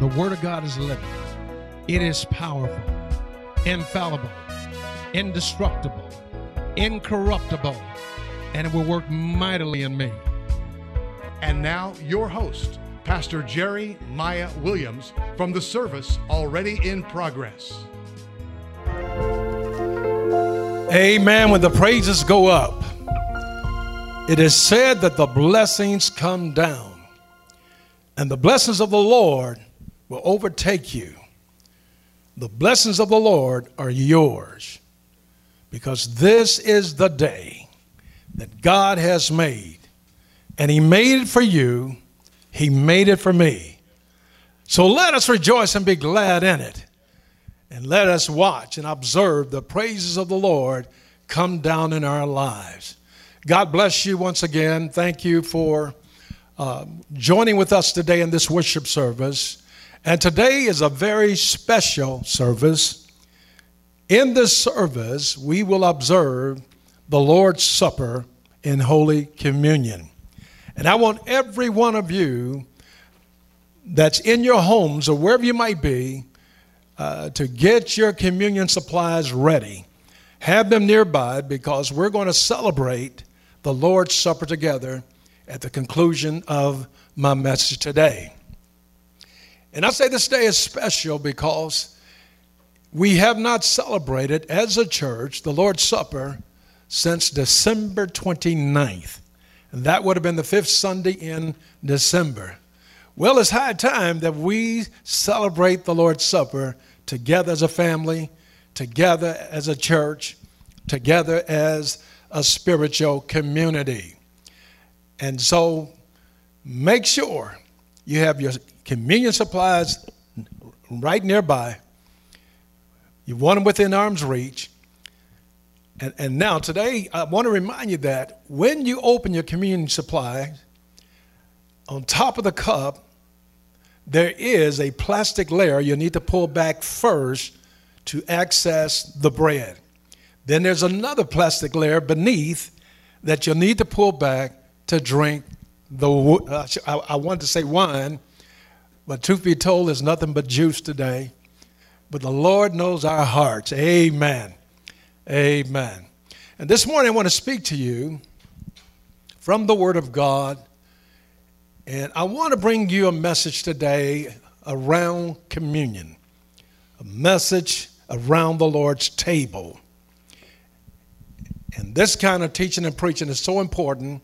The Word of God is living, it is powerful, infallible, indestructible, incorruptible, and it will work mightily in me. And now, your host, Pastor Jerry Maya Williams, from the service already in progress. Amen. When the praises go up, it is said that the blessings come down, and the blessings of the Lord will overtake you. The blessings of the Lord are yours because this is the day that God has made. And He made it for you, He made it for me. So let us rejoice and be glad in it. And let us watch and observe the praises of the Lord come down in our lives. God bless you once again. Thank you for uh, joining with us today in this worship service. And today is a very special service. In this service, we will observe the Lord's Supper in Holy Communion. And I want every one of you that's in your homes or wherever you might be uh, to get your communion supplies ready. Have them nearby because we're going to celebrate the Lord's Supper together at the conclusion of my message today. And I say this day is special because we have not celebrated as a church the Lord's Supper since December 29th. And that would have been the fifth Sunday in December. Well, it's high time that we celebrate the Lord's Supper together as a family, together as a church, together as a spiritual community. And so make sure you have your communion supplies right nearby. You want them within arm's reach. And, and now, today, I want to remind you that when you open your communion supply, on top of the cup, there is a plastic layer you need to pull back first to access the bread. Then there's another plastic layer beneath that you'll need to pull back to drink the, uh, I, I wanted to say wine, but truth be told, there's nothing but juice today. But the Lord knows our hearts. Amen. Amen. And this morning I want to speak to you from the Word of God. And I want to bring you a message today around communion, a message around the Lord's table. And this kind of teaching and preaching is so important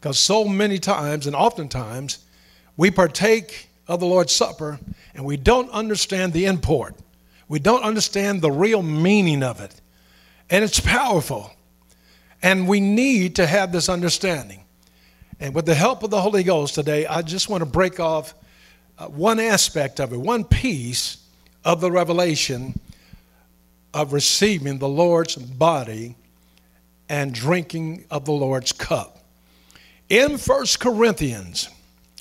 because so many times and oftentimes we partake of the Lord's Supper and we don't understand the import. We don't understand the real meaning of it. And it's powerful. And we need to have this understanding. And with the help of the Holy Ghost today, I just want to break off uh, one aspect of it, one piece of the revelation of receiving the Lord's body and drinking of the Lord's cup. In First Corinthians,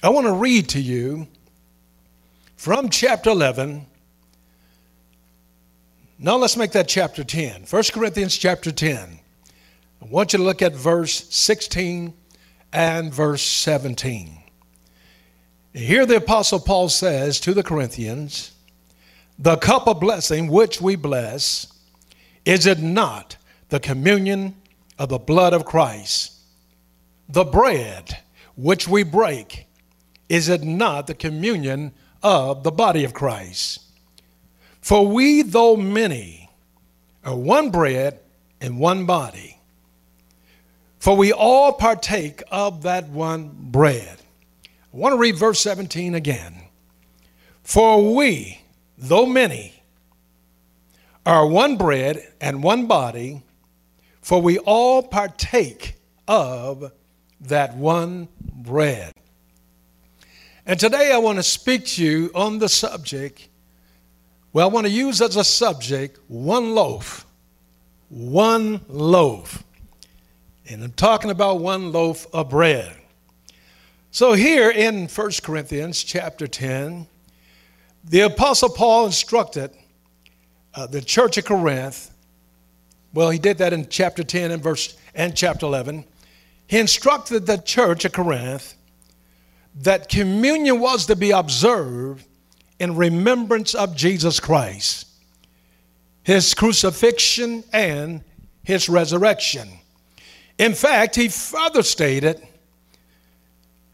I want to read to you from chapter 11. Now let's make that chapter 10. 1 Corinthians chapter 10. I want you to look at verse 16 and verse 17. Here the Apostle Paul says to the Corinthians, The cup of blessing which we bless, is it not the communion of the blood of Christ? The bread which we break, is it not the communion of the body of Christ. For we, though many, are one bread and one body. For we all partake of that one bread. I want to read verse 17 again. For we, though many, are one bread and one body, for we all partake of that one bread. And today I want to speak to you on the subject. Well, I want to use as a subject one loaf. One loaf. And I'm talking about one loaf of bread. So here in 1 Corinthians chapter 10, the Apostle Paul instructed uh, the church of Corinth. Well, he did that in chapter 10 and verse and chapter 11. He instructed the church of Corinth that communion was to be observed in remembrance of Jesus Christ, his crucifixion, and his resurrection. In fact, he further stated,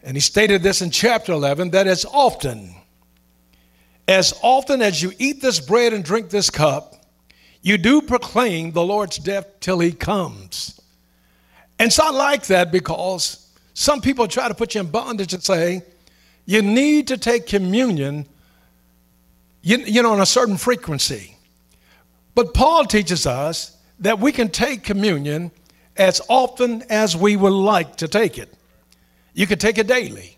and he stated this in chapter 11, that as often, as often as you eat this bread and drink this cup, you do proclaim the Lord's death till he comes. And so I like that because some people try to put you in bondage and say, you need to take communion you, you know, on a certain frequency. But Paul teaches us that we can take communion as often as we would like to take it. You could take it daily.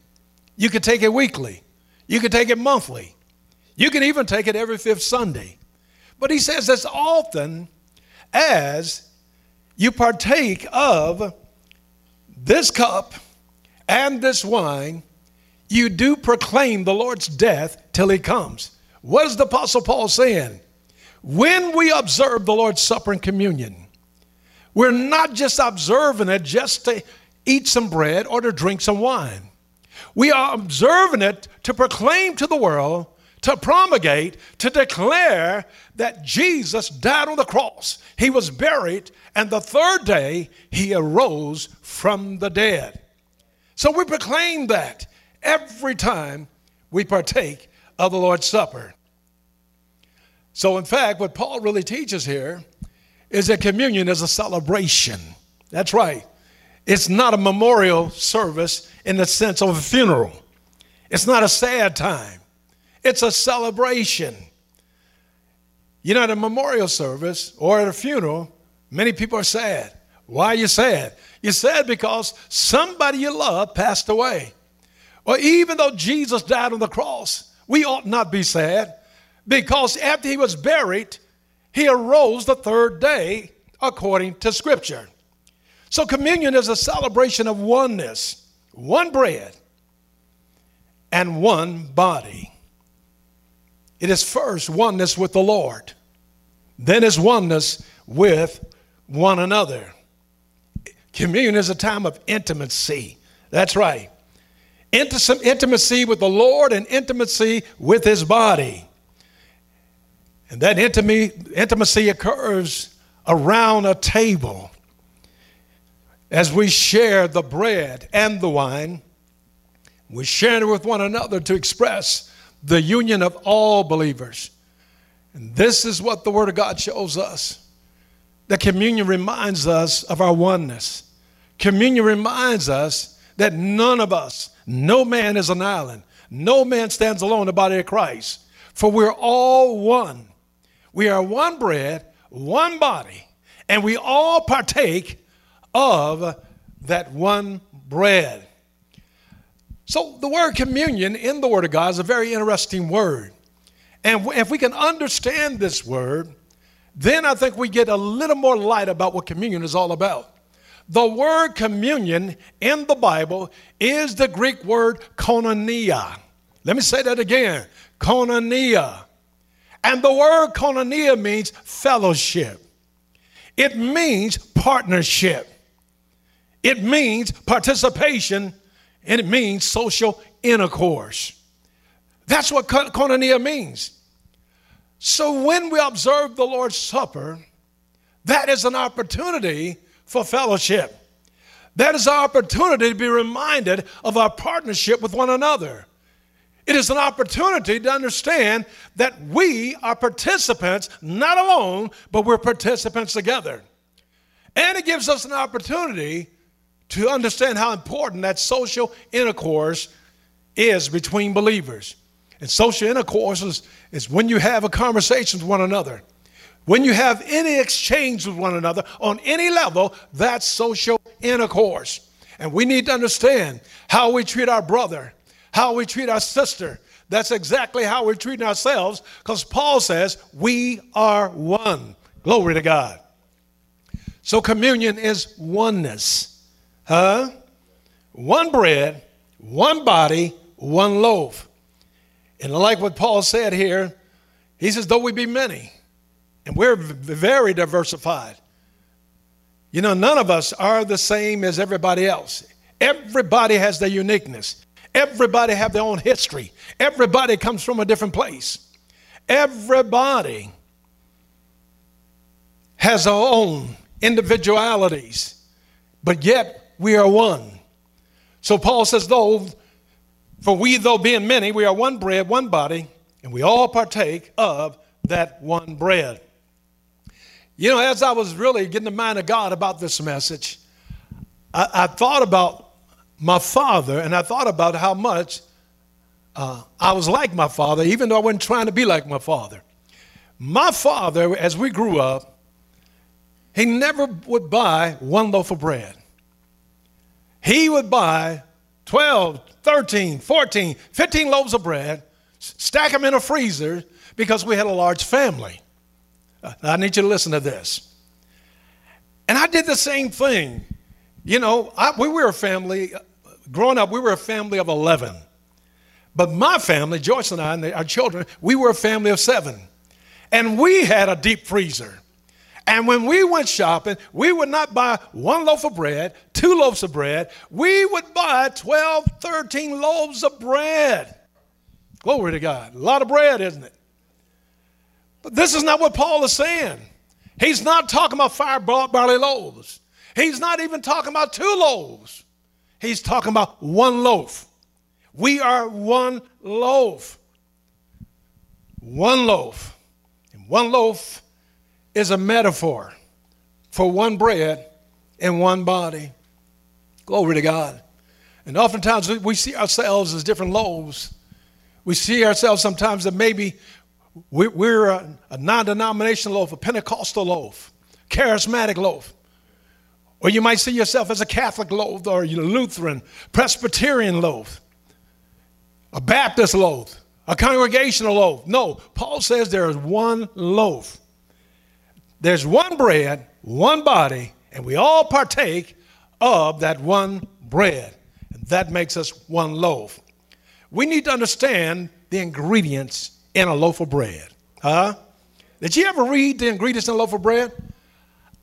You could take it weekly. You could take it monthly. You can even take it every fifth Sunday. But he says, as often as you partake of this cup and this wine, you do proclaim the Lord's death till he comes. What is the Apostle Paul saying? When we observe the Lord's Supper and communion, we're not just observing it just to eat some bread or to drink some wine. We are observing it to proclaim to the world, to promulgate, to declare that Jesus died on the cross. He was buried, and the third day he arose from the dead. So we proclaim that every time we partake of the Lord's Supper. So, in fact, what Paul really teaches here is that communion is a celebration. That's right. It's not a memorial service in the sense of a funeral, it's not a sad time, it's a celebration. You know, at a memorial service or at a funeral, many people are sad. Why are you sad? You're sad because somebody you love passed away. Or even though Jesus died on the cross, we ought not be sad because after he was buried, he arose the third day according to Scripture. So, communion is a celebration of oneness, one bread, and one body. It is first oneness with the Lord, then is oneness with one another. Communion is a time of intimacy. That's right intimacy with the Lord and intimacy with his body. And that intimacy occurs around a table as we share the bread and the wine. We share it with one another to express the union of all believers. And this is what the Word of God shows us. That communion reminds us of our oneness. Communion reminds us that none of us no man is an island. No man stands alone the body of Christ. For we're all one. We are one bread, one body, and we all partake of that one bread. So, the word communion in the Word of God is a very interesting word. And if we can understand this word, then I think we get a little more light about what communion is all about. The word communion in the Bible is the Greek word koinonia. Let me say that again koinonia. And the word koinonia means fellowship, it means partnership, it means participation, and it means social intercourse. That's what koinonia means. So when we observe the Lord's Supper, that is an opportunity for fellowship. That is our opportunity to be reminded of our partnership with one another. It is an opportunity to understand that we are participants, not alone, but we're participants together. And it gives us an opportunity to understand how important that social intercourse is between believers. And social intercourse is, is when you have a conversation with one another. When you have any exchange with one another on any level, that's social intercourse. And we need to understand how we treat our brother, how we treat our sister. That's exactly how we're treating ourselves because Paul says we are one. Glory to God. So communion is oneness. Huh? One bread, one body, one loaf. And like what Paul said here, he says, though we be many, and we're very diversified. You know, none of us are the same as everybody else. Everybody has their uniqueness. Everybody have their own history. Everybody comes from a different place. Everybody has our own individualities, but yet we are one. So Paul says, though, for we, though being many, we are one bread, one body, and we all partake of that one bread. You know, as I was really getting the mind of God about this message, I, I thought about my father and I thought about how much uh, I was like my father, even though I wasn't trying to be like my father. My father, as we grew up, he never would buy one loaf of bread. He would buy 12, 13, 14, 15 loaves of bread, stack them in a freezer because we had a large family. Uh, I need you to listen to this. And I did the same thing. You know, I, we were a family, uh, growing up, we were a family of 11. But my family, Joyce and I, and our children, we were a family of seven. And we had a deep freezer. And when we went shopping, we would not buy one loaf of bread, two loaves of bread. We would buy 12, 13 loaves of bread. Glory to God. A lot of bread, isn't it? But this is not what Paul is saying. He's not talking about five barley loaves. He's not even talking about two loaves. He's talking about one loaf. We are one loaf. One loaf. And one loaf is a metaphor for one bread and one body. Glory to God. And oftentimes we see ourselves as different loaves. We see ourselves sometimes that maybe we're a, non denominational loaf, a Pentecostal loaf, charismatic loaf. Or you might see yourself as a Catholic loaf or a Lutheran, Presbyterian loaf, a Baptist loaf, a congregational loaf. No, Paul says there is one loaf. There's one bread, one body, and we all partake of that one bread. And that makes us one loaf. We need to understand the ingredients in a loaf of bread. Huh? Did you ever read the ingredients in a loaf of bread?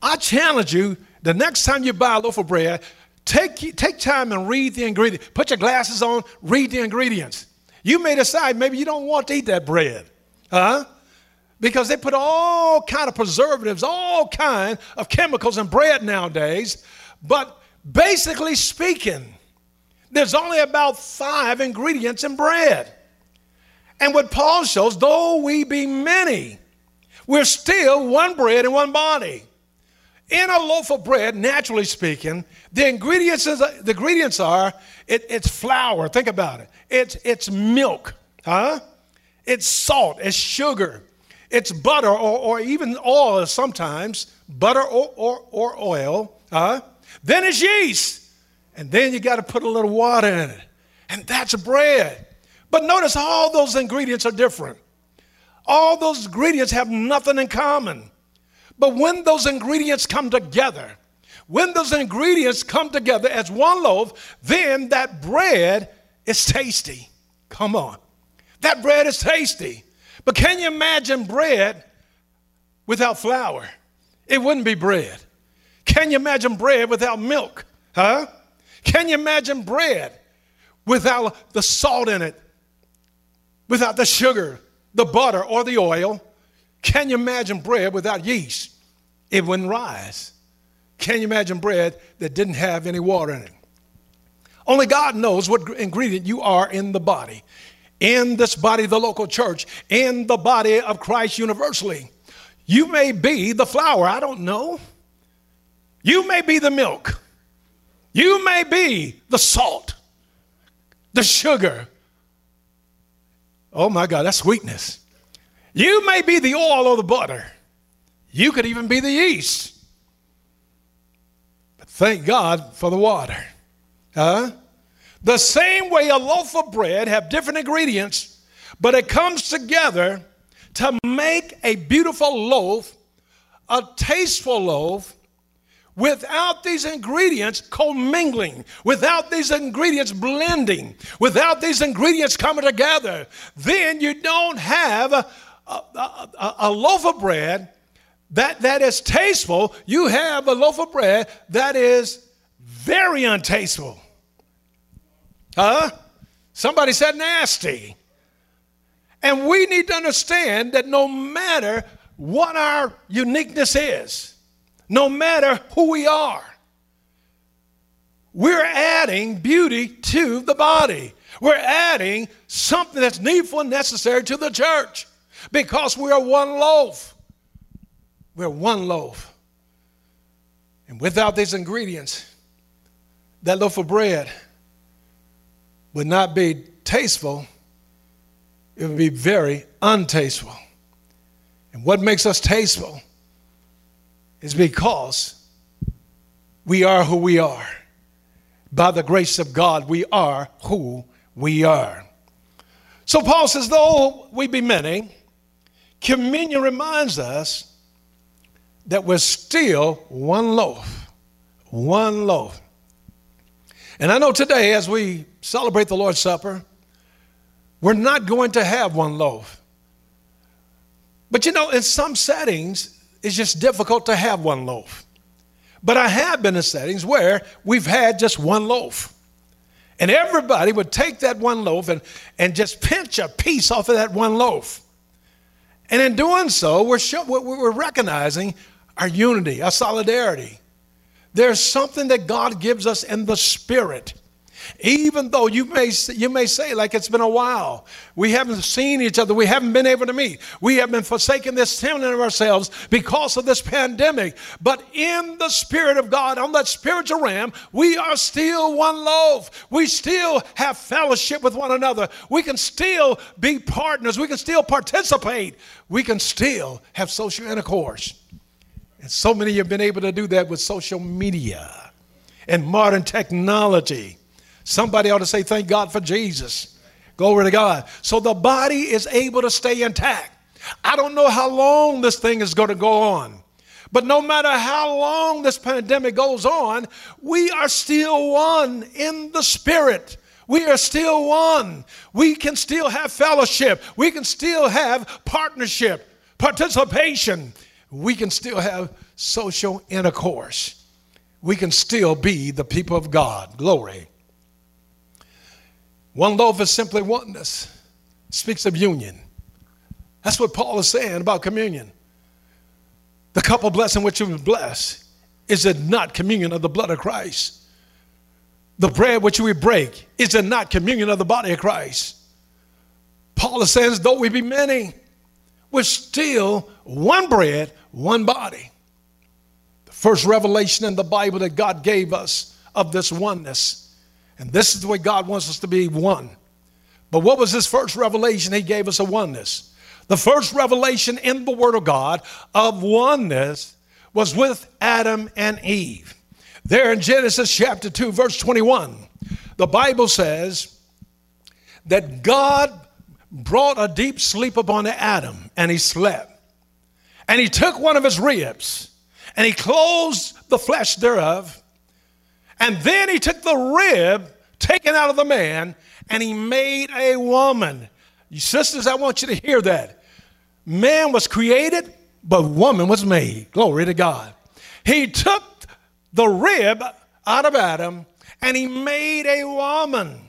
I challenge you the next time you buy a loaf of bread, take, take time and read the ingredients. Put your glasses on, read the ingredients. You may decide maybe you don't want to eat that bread. Huh? Because they put all kind of preservatives, all kind of chemicals in bread nowadays. But basically speaking, there's only about five ingredients in bread. And what Paul shows, though we be many, we're still one bread and one body. In a loaf of bread, naturally speaking, the ingredients, is, uh, the ingredients are it, it's flour. Think about it. It's, it's milk, huh? It's salt. It's sugar. It's butter or, or even oil sometimes, butter or, or, or oil. Huh? Then it's yeast. And then you got to put a little water in it. And that's bread. But notice all those ingredients are different. All those ingredients have nothing in common. But when those ingredients come together, when those ingredients come together as one loaf, then that bread is tasty. Come on. That bread is tasty. But can you imagine bread without flour? It wouldn't be bread. Can you imagine bread without milk? Huh? Can you imagine bread without the salt in it? without the sugar, the butter, or the oil. Can you imagine bread without yeast? It wouldn't rise. Can you imagine bread that didn't have any water in it? Only God knows what ingredient you are in the body, in this body, the local church, in the body of Christ universally. You may be the flour, I don't know. You may be the milk. You may be the salt, the sugar, Oh my God, that's sweetness. You may be the oil or the butter. You could even be the yeast. But thank God for the water. Huh? The same way a loaf of bread have different ingredients, but it comes together to make a beautiful loaf, a tasteful loaf, Without these ingredients commingling, without these ingredients blending, without these ingredients coming together, then you don't have a, a, a, a, loaf of bread that, that is tasteful. You have a loaf of bread that is very untasteful. Huh? Somebody said nasty. And we need to understand that no matter what our uniqueness is, no matter who we are, we're adding beauty to the body. We're adding something that's needful and necessary to the church because we are one loaf. We're one loaf. And without these ingredients, that loaf of bread would not be tasteful, it would be very untasteful. And what makes us tasteful is because we are who we are. By the grace of God, we are who we are. So Paul says, though we be many, communion reminds us that we're still one loaf. One loaf. And I know today, as we celebrate the Lord's Supper, we're not going to have one loaf. But you know, in some settings, it's just difficult to have one loaf. But I have been in settings where we've had just one loaf. And everybody would take that one loaf and, and just pinch a piece off of that one loaf. And in doing so, we're, show, we're recognizing our unity, our solidarity. There's something that God gives us in the spirit even though you may, you may say, like it's been a while, we haven't seen each other, we haven't been able to meet, we have been forsaking this temple of ourselves because of this pandemic. But in the Spirit of God, on that spiritual realm, we are still one loaf. We still have fellowship with one another. We can still be partners. We can still participate. We can still have social intercourse. And so many have been able to do that with social media and modern technology. Somebody ought to say, Thank God for Jesus. Glory to God. So the body is able to stay intact. I don't know how long this thing is going to go on. But no matter how long this pandemic goes on, we are still one in the spirit. We are still one. We can still have fellowship. We can still have partnership, participation. We can still have social intercourse. We can still be the people of God. Glory. One loaf is simply oneness, it speaks of union. That's what Paul is saying about communion. The cup of blessing which you would bless, is it not communion of the blood of Christ? The bread which we break, is it not communion of the body of Christ? Paul saying, though we be many, we're still one bread, one body. The first revelation in the Bible that God gave us of this oneness and this is the way God wants us to be one. But what was his first revelation? He gave us a oneness. The first revelation in the Word of God of oneness was with Adam and Eve. There in Genesis chapter 2, verse 21, the Bible says that God brought a deep sleep upon Adam and he slept. And he took one of his ribs and he closed the flesh thereof and then he took the rib taken out of the man and he made a woman. You sisters, I want you to hear that. Man was created, but woman was made. Glory to God. He took the rib out of Adam and he made a woman.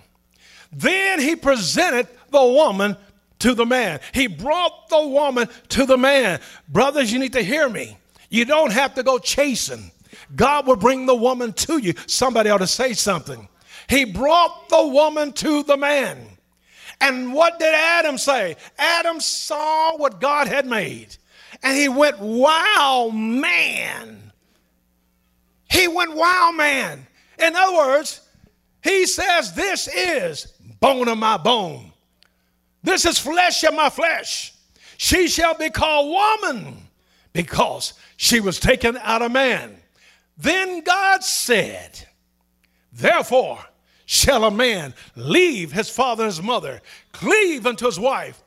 Then he presented the woman to the man. He brought the woman to the man. Brothers, you need to hear me. You don't have to go chasing. God will bring the woman to you. Somebody ought to say something. He brought the woman to the man. And what did Adam say? Adam saw what God had made. And he went, wow, man. He went, wow, man. In other words, he says, This is bone of my bone. This is flesh of my flesh. She shall be called woman because she was taken out of man. Then God said, Therefore shall a man leave his father and his mother, cleave unto his wife,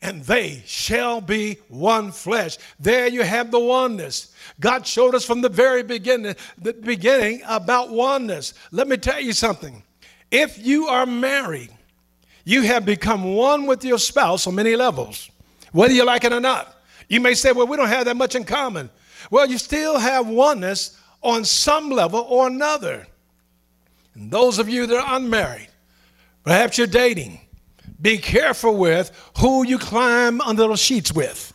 and they shall be one flesh. There you have the oneness. God showed us from the very beginning, the beginning about oneness. Let me tell you something. If you are married, you have become one with your spouse on many levels, whether you like it or not. You may say, well, we don't have that much in common. Well, you still have oneness on some level or another. And those of you that are unmarried, Perhaps you're dating. Be careful with who you climb under the sheets with.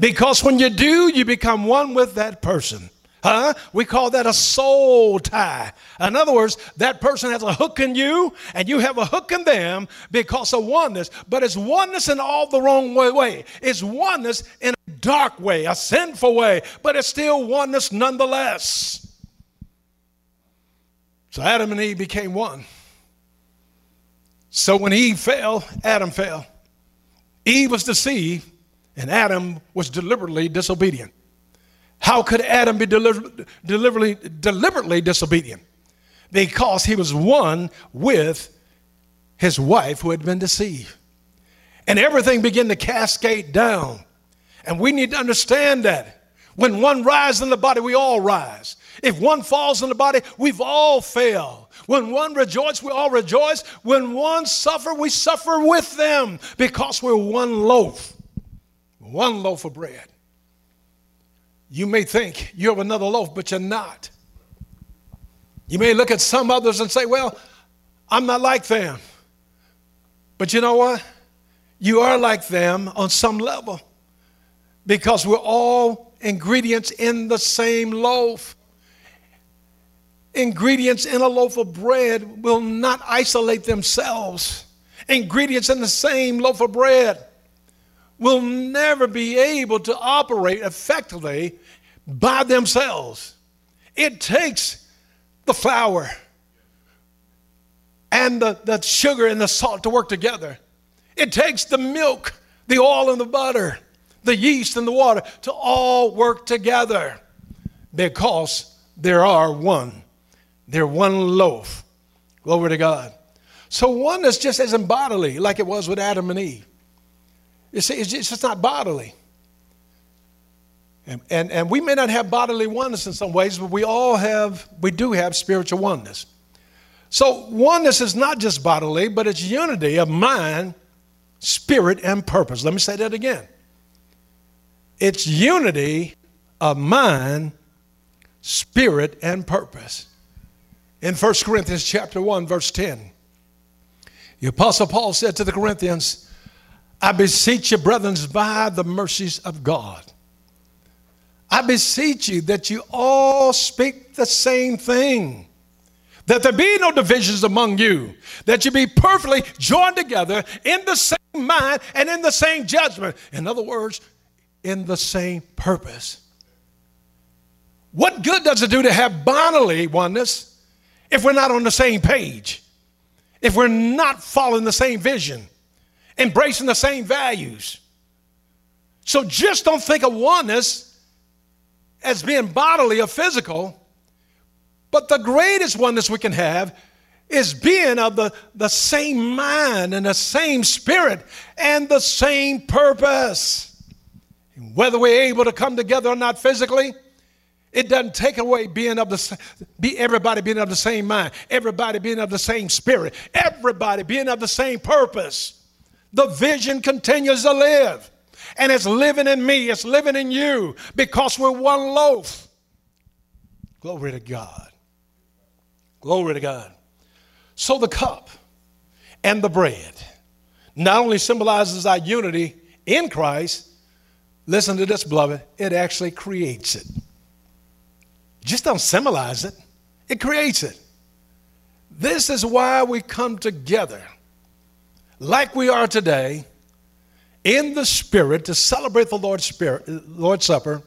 Because when you do, you become one with that person. Huh? We call that a soul tie. In other words, that person has a hook in you and you have a hook in them because of oneness. But it's oneness in all the wrong way. It's oneness in a dark way, a sinful way, but it's still oneness nonetheless. So Adam and Eve became one. So when Eve fell, Adam fell. Eve was deceived, and Adam was deliberately disobedient. How could Adam be deliber- deliberately, deliberately disobedient? Because he was one with his wife who had been deceived. And everything began to cascade down. And we need to understand that. When one rises in the body, we all rise. If one falls in the body, we've all failed. When one rejoices, we all rejoice. When one suffer, we suffer with them because we're one loaf, one loaf of bread. You may think you have another loaf, but you're not. You may look at some others and say, Well, I'm not like them. But you know what? You are like them on some level because we're all ingredients in the same loaf. Ingredients in a loaf of bread will not isolate themselves. Ingredients in the same loaf of bread will never be able to operate effectively by themselves. It takes the flour and the, the sugar and the salt to work together. It takes the milk, the oil, and the butter, the yeast and the water to all work together because there are one. They're one loaf. Glory to God. So oneness just isn't bodily like it was with Adam and Eve. See, it's just not bodily. And, and, and we may not have bodily oneness in some ways, but we all have, we do have spiritual oneness. So oneness is not just bodily, but it's unity of mind, spirit, and purpose. Let me say that again. It's unity of mind, spirit, and purpose. In 1 Corinthians chapter 1, verse 10, the Apostle Paul said to the Corinthians, I beseech you, brethren, by the mercies of God. I beseech you that you all speak the same thing, that there be no divisions among you, that you be perfectly joined together in the same mind and in the same judgment. In other words, in the same purpose. What good does it do to have bodily oneness if we're not on the same page? If we're not following the same vision? embracing the same values. So just don't think of oneness as being bodily or physical, but the greatest oneness we can have is being of the, the same mind and the same spirit and the same purpose. Whether we're able to come together or not physically, it doesn't take away being of the be everybody being of the same mind, everybody being of the same spirit, everybody being of the same purpose. The vision continues to live. And it's living in me, it's living in you because we're one loaf. Glory to God. Glory to God. So the cup and the bread not only symbolizes our unity in Christ, listen to this, beloved, it actually creates it. Just don't symbolize it, it creates it. This is why we come together like we are today in the Spirit to celebrate the Lord's, Spirit, Lord's Supper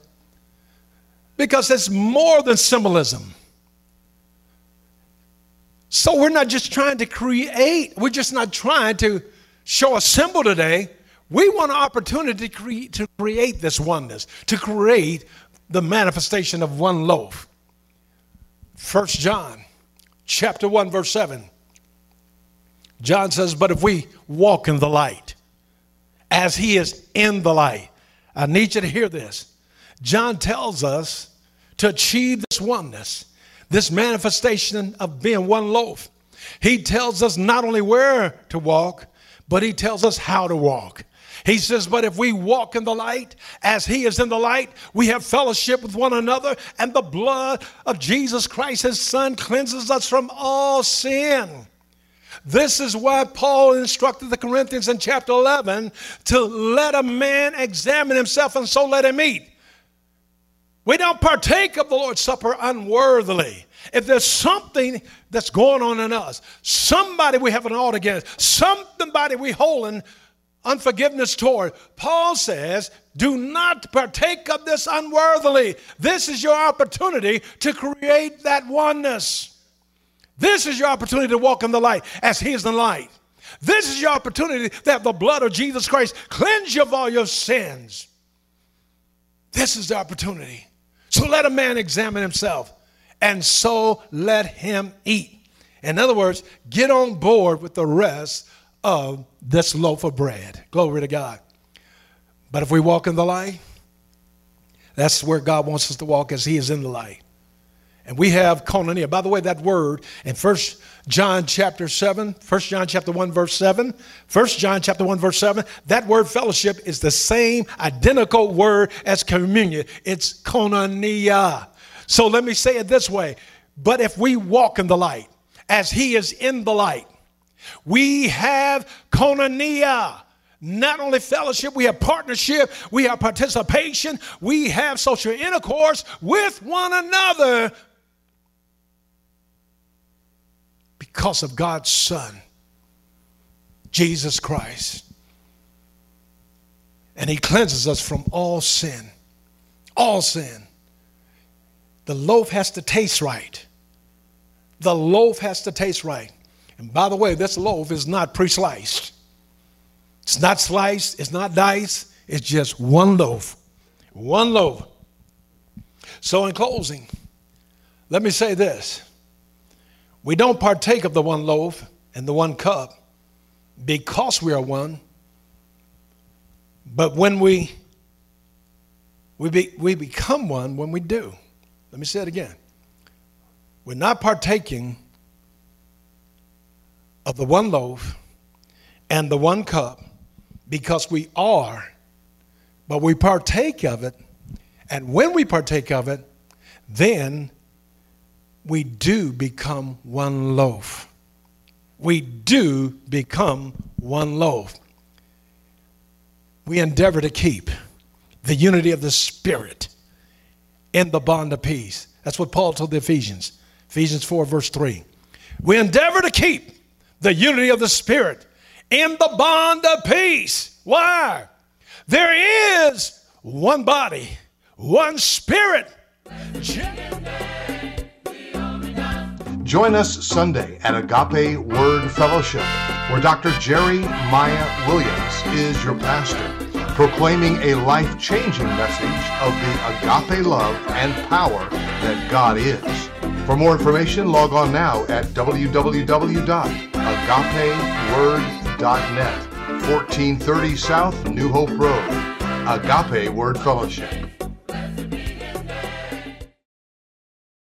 because it's more than symbolism. So we're not just trying to create, we're just not trying to show a symbol today. We want an opportunity to create, to create this oneness, to create the manifestation of one loaf. First John chapter 1 verse 7 John says, But if we walk in the light, as he is in the light, I need you to hear this. John tells us to achieve this oneness, this manifestation of being one loaf. He tells us not only where to walk, but he tells us how to walk. He says, But if we walk in the light as He is in the light, we have fellowship with one another, and the blood of Jesus Christ, His Son, cleanses us from all sin. This is why Paul instructed the Corinthians in chapter 11 to let a man examine himself and so let him eat. We don't partake of the Lord's Supper unworthily. If there's something that's going on in us, somebody we have an ought against, somebody we holding unforgiveness toward, Paul says, do not partake of this unworthily. This is your opportunity to create that oneness. This is your opportunity to walk in the light as He is the light. This is your opportunity that the blood of Jesus Christ cleanse you of all your sins. This is the opportunity. So let a man examine himself, and so let him eat. In other words, get on board with the rest of this loaf of bread. Glory to God. But if we walk in the light, that's where God wants us to walk as He is in the light. And we have koinonia. By the way, that word in First John chapter 7, 1 John chapter 1, verse 7, 1 John chapter 1, verse 7, that word fellowship is the same identical word as communion. It's koinonia. So let me say it this way. But if we walk in the light, as he is in the light, we have koinonia not only fellowship, we have partnership, we have participation, we have social intercourse with one another because of God's Son, Jesus Christ. And He cleanses us from all sin. All sin. The loaf has to taste right. The loaf has to taste right. And by the way, this loaf is not pre sliced, it's not sliced, it's not diced, it's just one loaf. One loaf. So, in closing, let me say this we don't partake of the one loaf and the one cup because we are one. But when we we, be, we become one when we do. Let me say it again. We're not partaking of the one loaf and the one cup because we are, but we partake of it. And when we partake of it, then we do become one loaf. We do become one loaf. We endeavor to keep the unity of the Spirit in the bond of peace. That's what Paul told the Ephesians. Ephesians 4, verse 3. We endeavor to keep the unity of the Spirit in the bond of peace. Why? There is one body, one Spirit. Join us Sunday at Agape Word Fellowship, where Dr. Jerry Maya Williams is your pastor, proclaiming a life changing message of the agape love and power that God is. For more information, log on now at www.agapeword.net, 1430 South New Hope Road. Agape Word Fellowship.